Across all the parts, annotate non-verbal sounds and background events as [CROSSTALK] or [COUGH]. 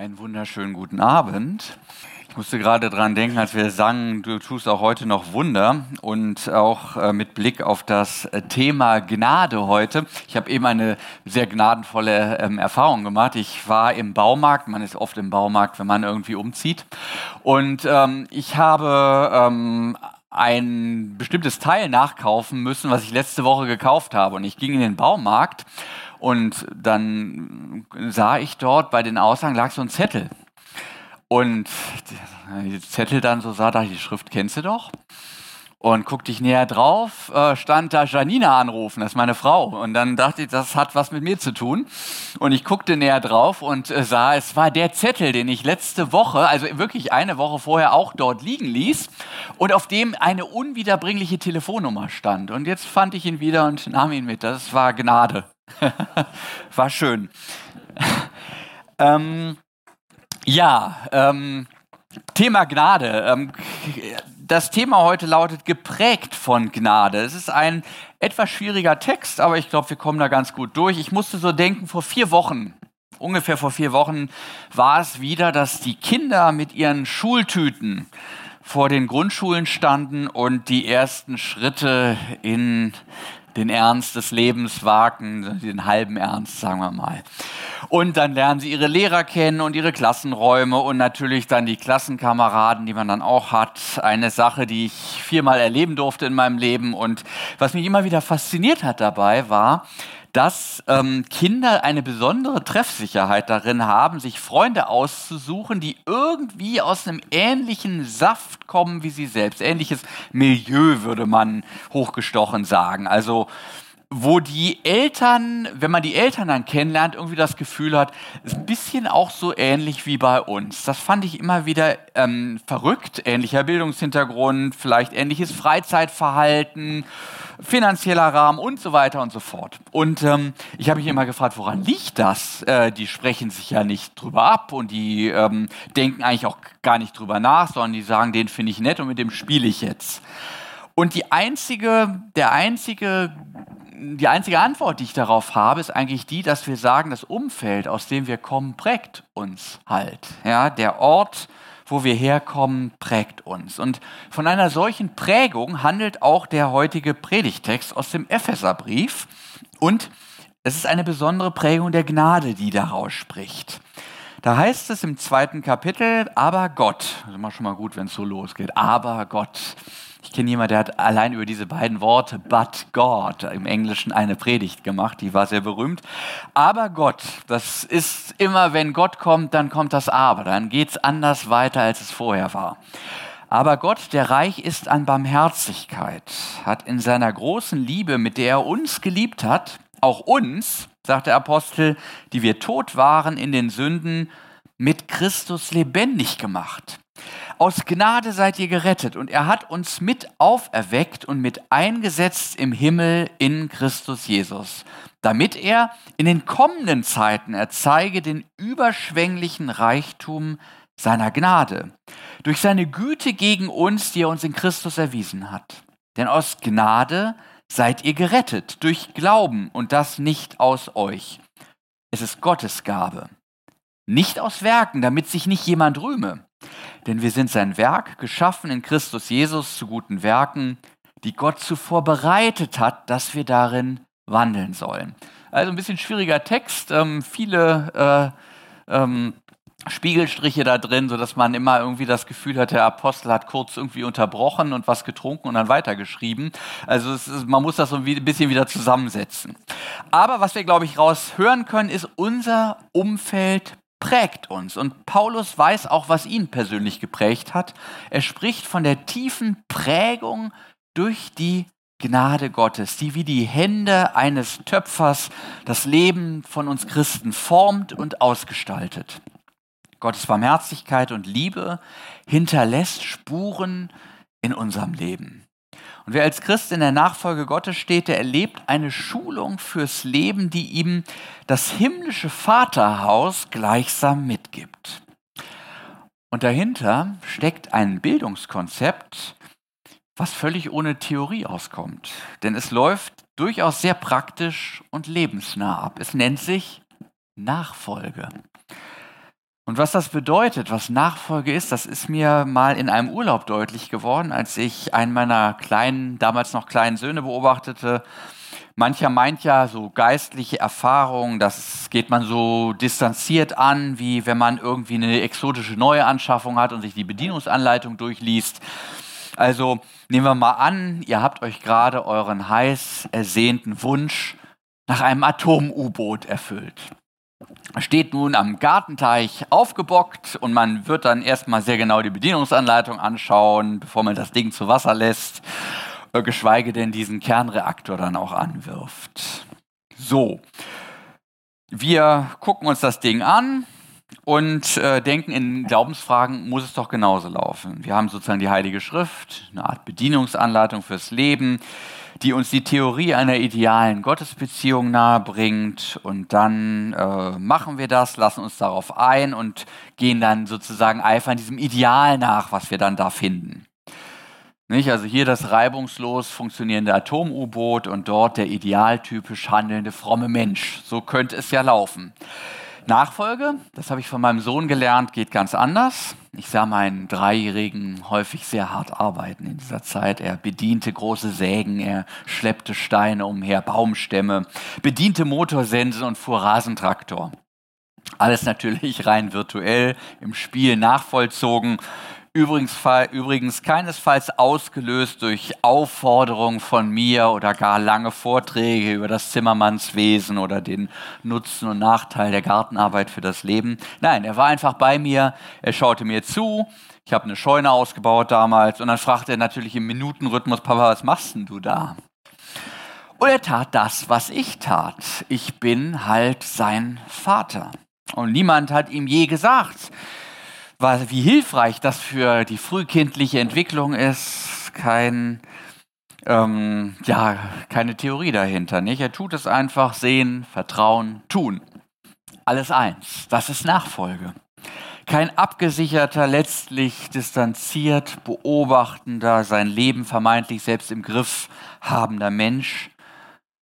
Einen wunderschönen guten Abend. Ich musste gerade dran denken, als wir sangen, du tust auch heute noch Wunder und auch äh, mit Blick auf das äh, Thema Gnade heute. Ich habe eben eine sehr gnadenvolle ähm, Erfahrung gemacht. Ich war im Baumarkt, man ist oft im Baumarkt, wenn man irgendwie umzieht. Und ähm, ich habe ähm, ein bestimmtes Teil nachkaufen müssen, was ich letzte Woche gekauft habe. Und ich ging in den Baumarkt und dann sah ich dort bei den Aussagen lag so ein Zettel. Und die Zettel dann so sah, da die Schrift kennst du doch. Und guckte ich näher drauf, äh, stand da Janina anrufen, das ist meine Frau. Und dann dachte ich, das hat was mit mir zu tun. Und ich guckte näher drauf und äh, sah, es war der Zettel, den ich letzte Woche, also wirklich eine Woche vorher auch dort liegen ließ und auf dem eine unwiederbringliche Telefonnummer stand. Und jetzt fand ich ihn wieder und nahm ihn mit. Das war Gnade. [LAUGHS] War schön. ähm, ja, ähm, Thema Gnade. Ähm, das Thema heute lautet geprägt von Gnade. Es ist ein etwas schwieriger Text, aber ich glaube, wir kommen da ganz gut durch. Ich musste so denken, vor vier Wochen, ungefähr vor vier Wochen, war es wieder, dass die Kinder mit ihren Schultüten vor den Grundschulen standen und die ersten Schritte in den Ernst des Lebens wagen, den halben Ernst, sagen wir mal. Und dann lernen sie ihre Lehrer kennen und ihre Klassenräume und natürlich dann die Klassenkameraden, die man dann auch hat. Eine Sache, die ich viermal erleben durfte in meinem Leben. Und was mich immer wieder fasziniert hat dabei, war, dass ähm, Kinder eine besondere Treffsicherheit darin haben, sich Freunde auszusuchen, die irgendwie aus einem ähnlichen Saft kommen wie sie selbst. Ähnliches Milieu würde man hochgestochen sagen. Also wo die Eltern, wenn man die Eltern dann kennenlernt, irgendwie das Gefühl hat, ist ein bisschen auch so ähnlich wie bei uns. Das fand ich immer wieder ähm, verrückt. Ähnlicher Bildungshintergrund, vielleicht ähnliches Freizeitverhalten, finanzieller Rahmen und so weiter und so fort. Und ähm, ich habe mich immer gefragt, woran liegt das? Äh, die sprechen sich ja nicht drüber ab und die ähm, denken eigentlich auch gar nicht drüber nach, sondern die sagen, den finde ich nett und mit dem spiele ich jetzt. Und die einzige, der einzige die einzige Antwort, die ich darauf habe, ist eigentlich die, dass wir sagen, das Umfeld, aus dem wir kommen, prägt uns halt. Ja, der Ort, wo wir herkommen, prägt uns. Und von einer solchen Prägung handelt auch der heutige Predigtext aus dem Epheserbrief. Und es ist eine besondere Prägung der Gnade, die daraus spricht. Da heißt es im zweiten Kapitel, aber Gott, das ist immer schon mal gut, wenn es so losgeht, aber Gott. Ich kenne jemanden, der hat allein über diese beiden Worte, but God, im Englischen eine Predigt gemacht, die war sehr berühmt. Aber Gott, das ist immer, wenn Gott kommt, dann kommt das Aber, dann geht es anders weiter, als es vorher war. Aber Gott, der reich ist an Barmherzigkeit, hat in seiner großen Liebe, mit der er uns geliebt hat, auch uns, sagt der Apostel, die wir tot waren in den Sünden, mit Christus lebendig gemacht. Aus Gnade seid ihr gerettet und er hat uns mit auferweckt und mit eingesetzt im Himmel in Christus Jesus, damit er in den kommenden Zeiten erzeige den überschwänglichen Reichtum seiner Gnade durch seine Güte gegen uns, die er uns in Christus erwiesen hat. Denn aus Gnade seid ihr gerettet durch Glauben und das nicht aus euch. Es ist Gottes Gabe, nicht aus Werken, damit sich nicht jemand rühme. Denn wir sind sein Werk, geschaffen in Christus Jesus zu guten Werken, die Gott zuvor bereitet hat, dass wir darin wandeln sollen. Also ein bisschen schwieriger Text, ähm, viele äh, ähm, Spiegelstriche da drin, sodass man immer irgendwie das Gefühl hat, der Apostel hat kurz irgendwie unterbrochen und was getrunken und dann weitergeschrieben. Also ist, man muss das so ein bisschen wieder zusammensetzen. Aber was wir, glaube ich, raushören können, ist, unser Umfeld prägt uns. Und Paulus weiß auch, was ihn persönlich geprägt hat. Er spricht von der tiefen Prägung durch die Gnade Gottes, die wie die Hände eines Töpfers das Leben von uns Christen formt und ausgestaltet. Gottes Barmherzigkeit und Liebe hinterlässt Spuren in unserem Leben. Wer als Christ in der Nachfolge Gottes steht, der erlebt eine Schulung fürs Leben, die ihm das himmlische Vaterhaus gleichsam mitgibt. Und dahinter steckt ein Bildungskonzept, was völlig ohne Theorie auskommt. Denn es läuft durchaus sehr praktisch und lebensnah ab. Es nennt sich Nachfolge. Und was das bedeutet, was Nachfolge ist, das ist mir mal in einem Urlaub deutlich geworden, als ich einen meiner kleinen, damals noch kleinen Söhne beobachtete. Mancher meint ja so geistliche Erfahrungen, das geht man so distanziert an, wie wenn man irgendwie eine exotische Neuanschaffung hat und sich die Bedienungsanleitung durchliest. Also nehmen wir mal an, ihr habt euch gerade euren heiß ersehnten Wunsch nach einem Atom-U-Boot erfüllt steht nun am Gartenteich aufgebockt und man wird dann erstmal sehr genau die Bedienungsanleitung anschauen, bevor man das Ding zu Wasser lässt, äh, geschweige denn diesen Kernreaktor dann auch anwirft. So, wir gucken uns das Ding an und äh, denken, in Glaubensfragen muss es doch genauso laufen. Wir haben sozusagen die Heilige Schrift, eine Art Bedienungsanleitung fürs Leben die uns die Theorie einer idealen Gottesbeziehung nahebringt. Und dann äh, machen wir das, lassen uns darauf ein und gehen dann sozusagen eifern diesem Ideal nach, was wir dann da finden. Nicht? Also hier das reibungslos funktionierende Atom-U-Boot und dort der idealtypisch handelnde fromme Mensch. So könnte es ja laufen. Nachfolge, das habe ich von meinem Sohn gelernt, geht ganz anders. Ich sah meinen Dreijährigen häufig sehr hart arbeiten in dieser Zeit. Er bediente große Sägen, er schleppte Steine umher, Baumstämme, bediente Motorsensen und fuhr Rasentraktor. Alles natürlich rein virtuell, im Spiel nachvollzogen. Übrigens, übrigens keinesfalls ausgelöst durch Aufforderungen von mir oder gar lange Vorträge über das Zimmermannswesen oder den Nutzen und Nachteil der Gartenarbeit für das Leben. Nein, er war einfach bei mir, er schaute mir zu. Ich habe eine Scheune ausgebaut damals und dann fragte er natürlich im Minutenrhythmus, Papa, was machst denn du da? Und er tat das, was ich tat. Ich bin halt sein Vater. Und niemand hat ihm je gesagt, wie hilfreich das für die frühkindliche Entwicklung ist, kein, ähm, ja, keine Theorie dahinter. Nicht? Er tut es einfach, sehen, vertrauen, tun. Alles eins. Das ist Nachfolge. Kein abgesicherter, letztlich distanziert, beobachtender, sein Leben vermeintlich selbst im Griff habender Mensch,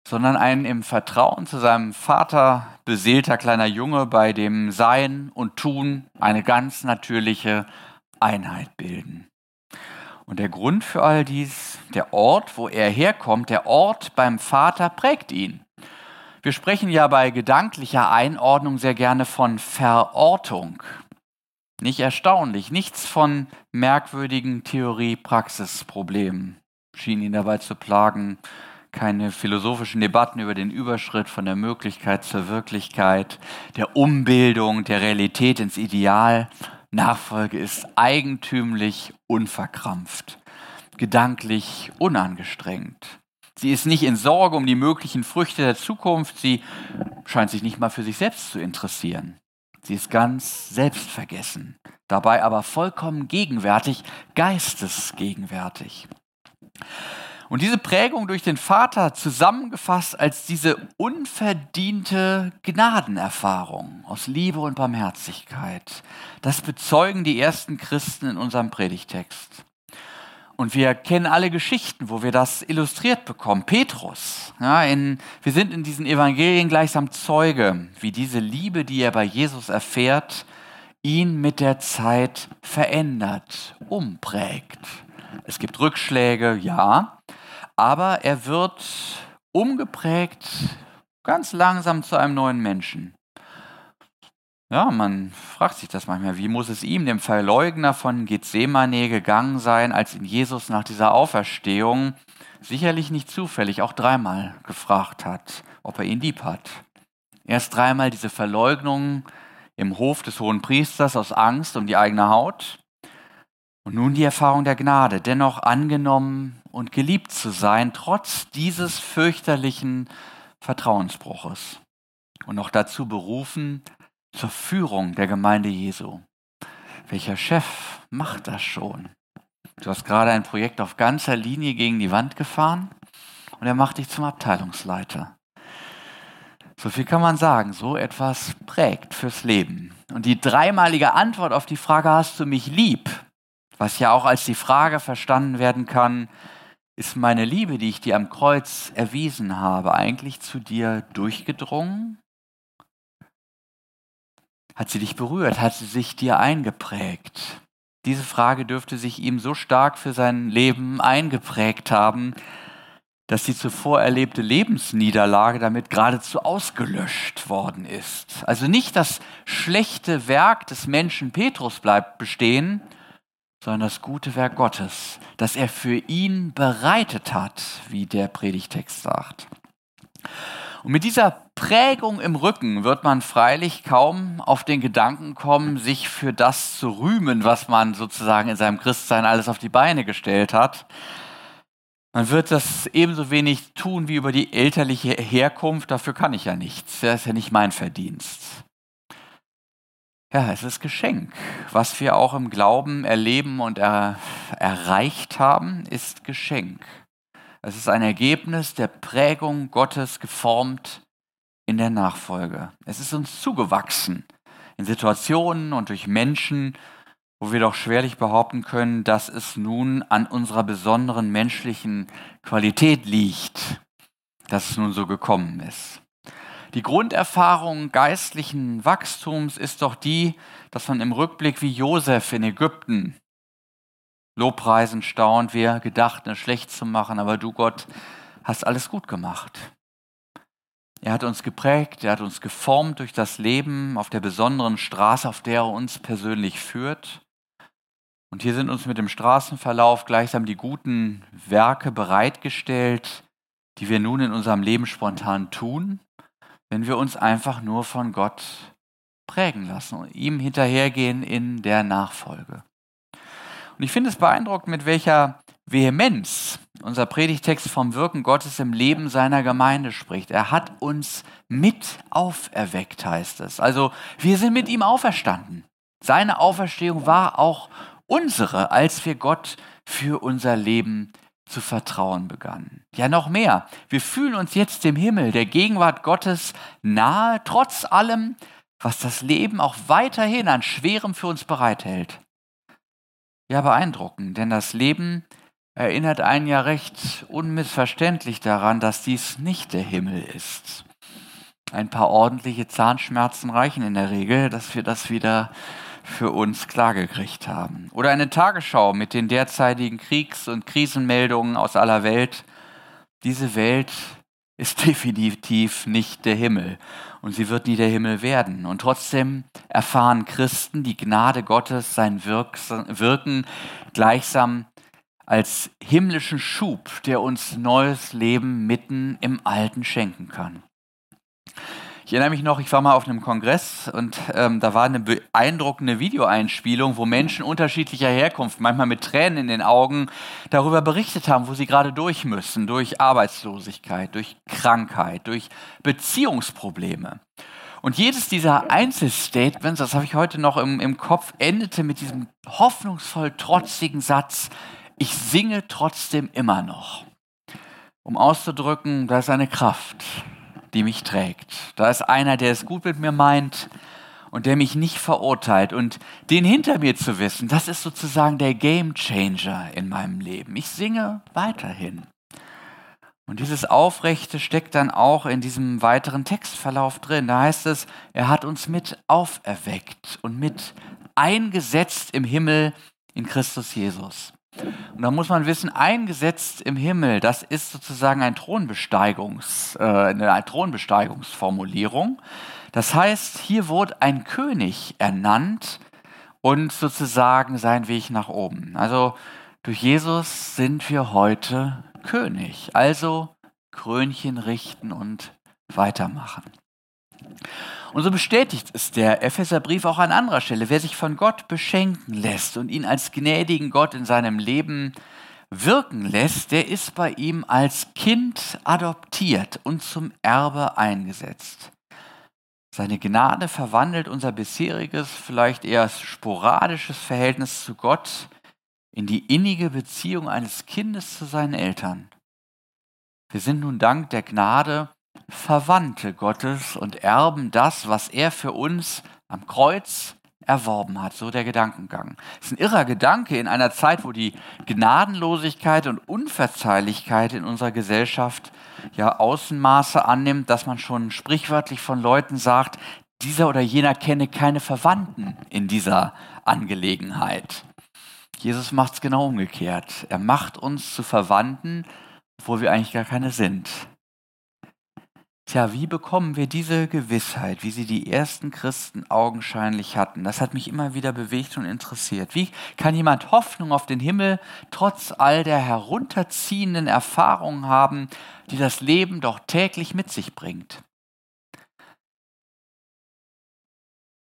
sondern ein im Vertrauen zu seinem Vater beseelter kleiner Junge, bei dem Sein und Tun eine ganz natürliche Einheit bilden. Und der Grund für all dies, der Ort, wo er herkommt, der Ort beim Vater prägt ihn. Wir sprechen ja bei gedanklicher Einordnung sehr gerne von Verortung. Nicht erstaunlich, nichts von merkwürdigen Theorie-Praxis-Problemen schien ihn dabei zu plagen keine philosophischen Debatten über den Überschritt von der Möglichkeit zur Wirklichkeit, der Umbildung der Realität ins Ideal. Nachfolge ist eigentümlich unverkrampft, gedanklich unangestrengt. Sie ist nicht in Sorge um die möglichen Früchte der Zukunft, sie scheint sich nicht mal für sich selbst zu interessieren. Sie ist ganz selbstvergessen, dabei aber vollkommen gegenwärtig, geistesgegenwärtig. Und diese Prägung durch den Vater zusammengefasst als diese unverdiente Gnadenerfahrung aus Liebe und Barmherzigkeit, das bezeugen die ersten Christen in unserem Predigtext. Und wir kennen alle Geschichten, wo wir das illustriert bekommen. Petrus, ja, in, wir sind in diesen Evangelien gleichsam Zeuge, wie diese Liebe, die er bei Jesus erfährt, ihn mit der Zeit verändert, umprägt. Es gibt Rückschläge, ja, aber er wird umgeprägt ganz langsam zu einem neuen Menschen. Ja, man fragt sich das manchmal, wie muss es ihm, dem Verleugner von Gethsemane, gegangen sein, als ihn Jesus nach dieser Auferstehung sicherlich nicht zufällig auch dreimal gefragt hat, ob er ihn lieb hat. Erst dreimal diese Verleugnung im Hof des hohen Priesters aus Angst um die eigene Haut und nun die Erfahrung der Gnade, dennoch angenommen und geliebt zu sein, trotz dieses fürchterlichen Vertrauensbruches. Und noch dazu berufen zur Führung der Gemeinde Jesu. Welcher Chef macht das schon? Du hast gerade ein Projekt auf ganzer Linie gegen die Wand gefahren und er macht dich zum Abteilungsleiter. So viel kann man sagen, so etwas prägt fürs Leben. Und die dreimalige Antwort auf die Frage, hast du mich lieb, was ja auch als die Frage verstanden werden kann, ist meine Liebe, die ich dir am Kreuz erwiesen habe, eigentlich zu dir durchgedrungen? Hat sie dich berührt? Hat sie sich dir eingeprägt? Diese Frage dürfte sich ihm so stark für sein Leben eingeprägt haben, dass die zuvor erlebte Lebensniederlage damit geradezu ausgelöscht worden ist. Also nicht das schlechte Werk des Menschen Petrus bleibt bestehen, sondern das gute Werk Gottes, das er für ihn bereitet hat, wie der Predigtext sagt. Und mit dieser Prägung im Rücken wird man freilich kaum auf den Gedanken kommen, sich für das zu rühmen, was man sozusagen in seinem Christsein alles auf die Beine gestellt hat. Man wird das ebenso wenig tun wie über die elterliche Herkunft, dafür kann ich ja nichts, das ist ja nicht mein Verdienst. Ja, es ist Geschenk. Was wir auch im Glauben erleben und er, erreicht haben, ist Geschenk. Es ist ein Ergebnis der Prägung Gottes geformt in der Nachfolge. Es ist uns zugewachsen in Situationen und durch Menschen, wo wir doch schwerlich behaupten können, dass es nun an unserer besonderen menschlichen Qualität liegt, dass es nun so gekommen ist. Die Grunderfahrung geistlichen Wachstums ist doch die, dass man im Rückblick wie Josef in Ägypten Lobpreisen staunt, wer gedacht, es schlecht zu machen, aber du Gott hast alles gut gemacht. Er hat uns geprägt, er hat uns geformt durch das Leben auf der besonderen Straße, auf der er uns persönlich führt. Und hier sind uns mit dem Straßenverlauf gleichsam die guten Werke bereitgestellt, die wir nun in unserem Leben spontan tun, wenn wir uns einfach nur von Gott prägen lassen und ihm hinterhergehen in der Nachfolge. Und ich finde es beeindruckend, mit welcher Vehemenz unser Predigtext vom Wirken Gottes im Leben seiner Gemeinde spricht. Er hat uns mit auferweckt, heißt es. Also wir sind mit ihm auferstanden. Seine Auferstehung war auch unsere, als wir Gott für unser Leben zu vertrauen begannen. Ja, noch mehr. Wir fühlen uns jetzt dem Himmel, der Gegenwart Gottes nahe, trotz allem, was das Leben auch weiterhin an Schwerem für uns bereithält. Ja, beeindruckend, denn das Leben erinnert einen ja recht unmissverständlich daran, dass dies nicht der Himmel ist. Ein paar ordentliche Zahnschmerzen reichen in der Regel, dass wir das wieder für uns klargekriegt haben. Oder eine Tagesschau mit den derzeitigen Kriegs- und Krisenmeldungen aus aller Welt. Diese Welt ist [LAUGHS] definitiv nicht der Himmel und sie wird nie der Himmel werden. Und trotzdem erfahren Christen die Gnade Gottes, sein Wirken gleichsam als himmlischen Schub, der uns neues Leben mitten im Alten schenken kann. Ich erinnere mich noch, ich war mal auf einem Kongress und ähm, da war eine beeindruckende Videoeinspielung, wo Menschen unterschiedlicher Herkunft, manchmal mit Tränen in den Augen, darüber berichtet haben, wo sie gerade durch müssen, durch Arbeitslosigkeit, durch Krankheit, durch Beziehungsprobleme. Und jedes dieser Einzelstatements, das habe ich heute noch im, im Kopf, endete mit diesem hoffnungsvoll trotzigen Satz, ich singe trotzdem immer noch. Um auszudrücken, da ist eine Kraft, die mich trägt. Da ist einer, der es gut mit mir meint und der mich nicht verurteilt. Und den hinter mir zu wissen, das ist sozusagen der Game Changer in meinem Leben. Ich singe weiterhin. Und dieses Aufrechte steckt dann auch in diesem weiteren Textverlauf drin. Da heißt es, er hat uns mit auferweckt und mit eingesetzt im Himmel in Christus Jesus. Und da muss man wissen, eingesetzt im Himmel, das ist sozusagen ein Thronbesteigungs, äh, eine Thronbesteigungsformulierung. Das heißt, hier wurde ein König ernannt und sozusagen sein Weg nach oben. Also durch Jesus sind wir heute König. Also Krönchen richten und weitermachen. Und so bestätigt es der Epheserbrief auch an anderer Stelle. Wer sich von Gott beschenken lässt und ihn als gnädigen Gott in seinem Leben wirken lässt, der ist bei ihm als Kind adoptiert und zum Erbe eingesetzt. Seine Gnade verwandelt unser bisheriges, vielleicht eher sporadisches Verhältnis zu Gott in die innige Beziehung eines Kindes zu seinen Eltern. Wir sind nun dank der Gnade Verwandte Gottes und erben das, was er für uns am Kreuz erworben hat. So der Gedankengang. Das ist ein irrer Gedanke in einer Zeit, wo die Gnadenlosigkeit und Unverzeihlichkeit in unserer Gesellschaft ja Außenmaße annimmt, dass man schon sprichwörtlich von Leuten sagt, dieser oder jener kenne keine Verwandten in dieser Angelegenheit. Jesus macht es genau umgekehrt. Er macht uns zu Verwandten, obwohl wir eigentlich gar keine sind. Tja, wie bekommen wir diese Gewissheit, wie sie die ersten Christen augenscheinlich hatten? Das hat mich immer wieder bewegt und interessiert. Wie kann jemand Hoffnung auf den Himmel trotz all der herunterziehenden Erfahrungen haben, die das Leben doch täglich mit sich bringt?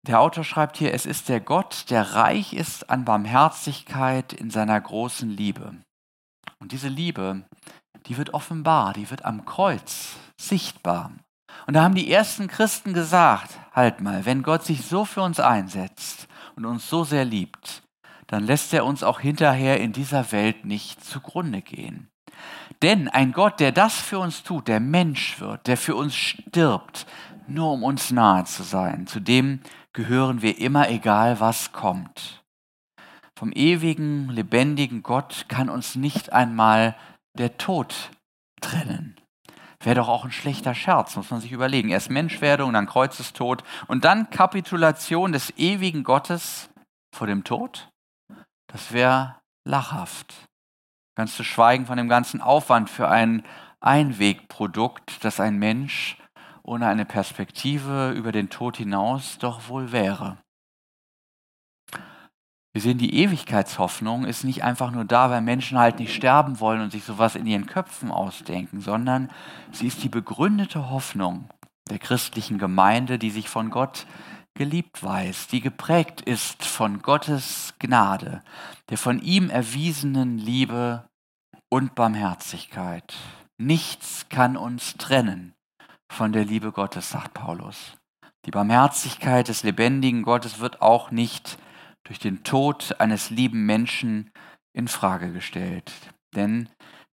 Der Autor schreibt hier, es ist der Gott, der reich ist an Barmherzigkeit in seiner großen Liebe. Und diese Liebe, die wird offenbar, die wird am Kreuz sichtbar. Und da haben die ersten Christen gesagt, halt mal, wenn Gott sich so für uns einsetzt und uns so sehr liebt, dann lässt er uns auch hinterher in dieser Welt nicht zugrunde gehen. Denn ein Gott, der das für uns tut, der Mensch wird, der für uns stirbt, nur um uns nahe zu sein, zu dem gehören wir immer, egal was kommt. Vom ewigen, lebendigen Gott kann uns nicht einmal der Tod trennen. Wäre doch auch ein schlechter Scherz, muss man sich überlegen. Erst Menschwerdung, dann Kreuzestod und dann Kapitulation des ewigen Gottes vor dem Tod? Das wäre lachhaft. Ganz zu schweigen von dem ganzen Aufwand für ein Einwegprodukt, das ein Mensch ohne eine Perspektive über den Tod hinaus doch wohl wäre. Wir sehen, die Ewigkeitshoffnung ist nicht einfach nur da, weil Menschen halt nicht sterben wollen und sich sowas in ihren Köpfen ausdenken, sondern sie ist die begründete Hoffnung der christlichen Gemeinde, die sich von Gott geliebt weiß, die geprägt ist von Gottes Gnade, der von ihm erwiesenen Liebe und Barmherzigkeit. Nichts kann uns trennen von der Liebe Gottes, sagt Paulus. Die Barmherzigkeit des lebendigen Gottes wird auch nicht durch den Tod eines lieben Menschen in Frage gestellt. Denn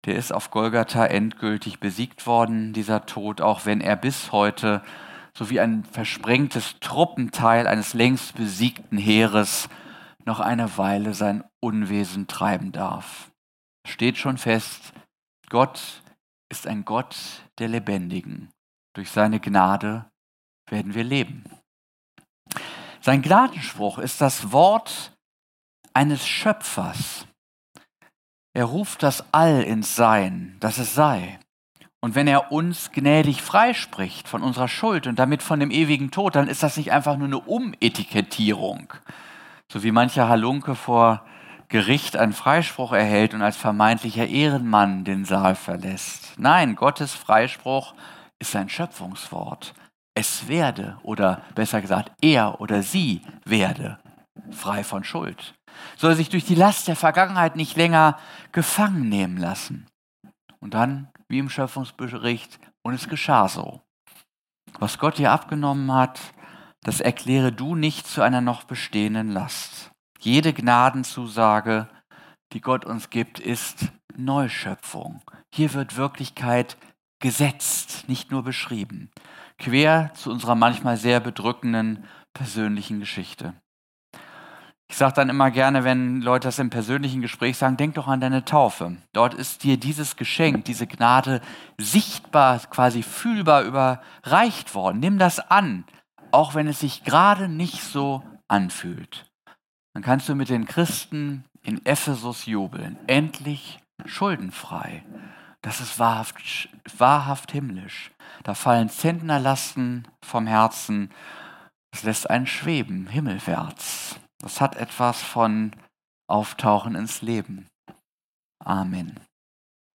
der ist auf Golgatha endgültig besiegt worden, dieser Tod, auch wenn er bis heute so wie ein versprengtes Truppenteil eines längst besiegten Heeres noch eine Weile sein Unwesen treiben darf. Steht schon fest, Gott ist ein Gott der Lebendigen. Durch seine Gnade werden wir leben. Sein Gnadenspruch ist das Wort eines Schöpfers. Er ruft das All ins Sein, dass es sei. Und wenn er uns gnädig freispricht von unserer Schuld und damit von dem ewigen Tod, dann ist das nicht einfach nur eine Umetikettierung, so wie mancher Halunke vor Gericht einen Freispruch erhält und als vermeintlicher Ehrenmann den Saal verlässt. Nein, Gottes Freispruch ist sein Schöpfungswort es werde oder besser gesagt, er oder sie werde frei von Schuld. Soll sich durch die Last der Vergangenheit nicht länger gefangen nehmen lassen. Und dann, wie im Schöpfungsbericht, und es geschah so. Was Gott dir abgenommen hat, das erkläre du nicht zu einer noch bestehenden Last. Jede Gnadenzusage, die Gott uns gibt, ist Neuschöpfung. Hier wird Wirklichkeit gesetzt, nicht nur beschrieben quer zu unserer manchmal sehr bedrückenden persönlichen Geschichte. Ich sage dann immer gerne, wenn Leute das im persönlichen Gespräch sagen, denk doch an deine Taufe. Dort ist dir dieses Geschenk, diese Gnade sichtbar, quasi fühlbar überreicht worden. Nimm das an, auch wenn es sich gerade nicht so anfühlt. Dann kannst du mit den Christen in Ephesus jubeln. Endlich schuldenfrei. Das ist wahrhaft, wahrhaft himmlisch. Da fallen Zentnerlasten vom Herzen. Es lässt einen schweben, himmelwärts. Das hat etwas von Auftauchen ins Leben. Amen.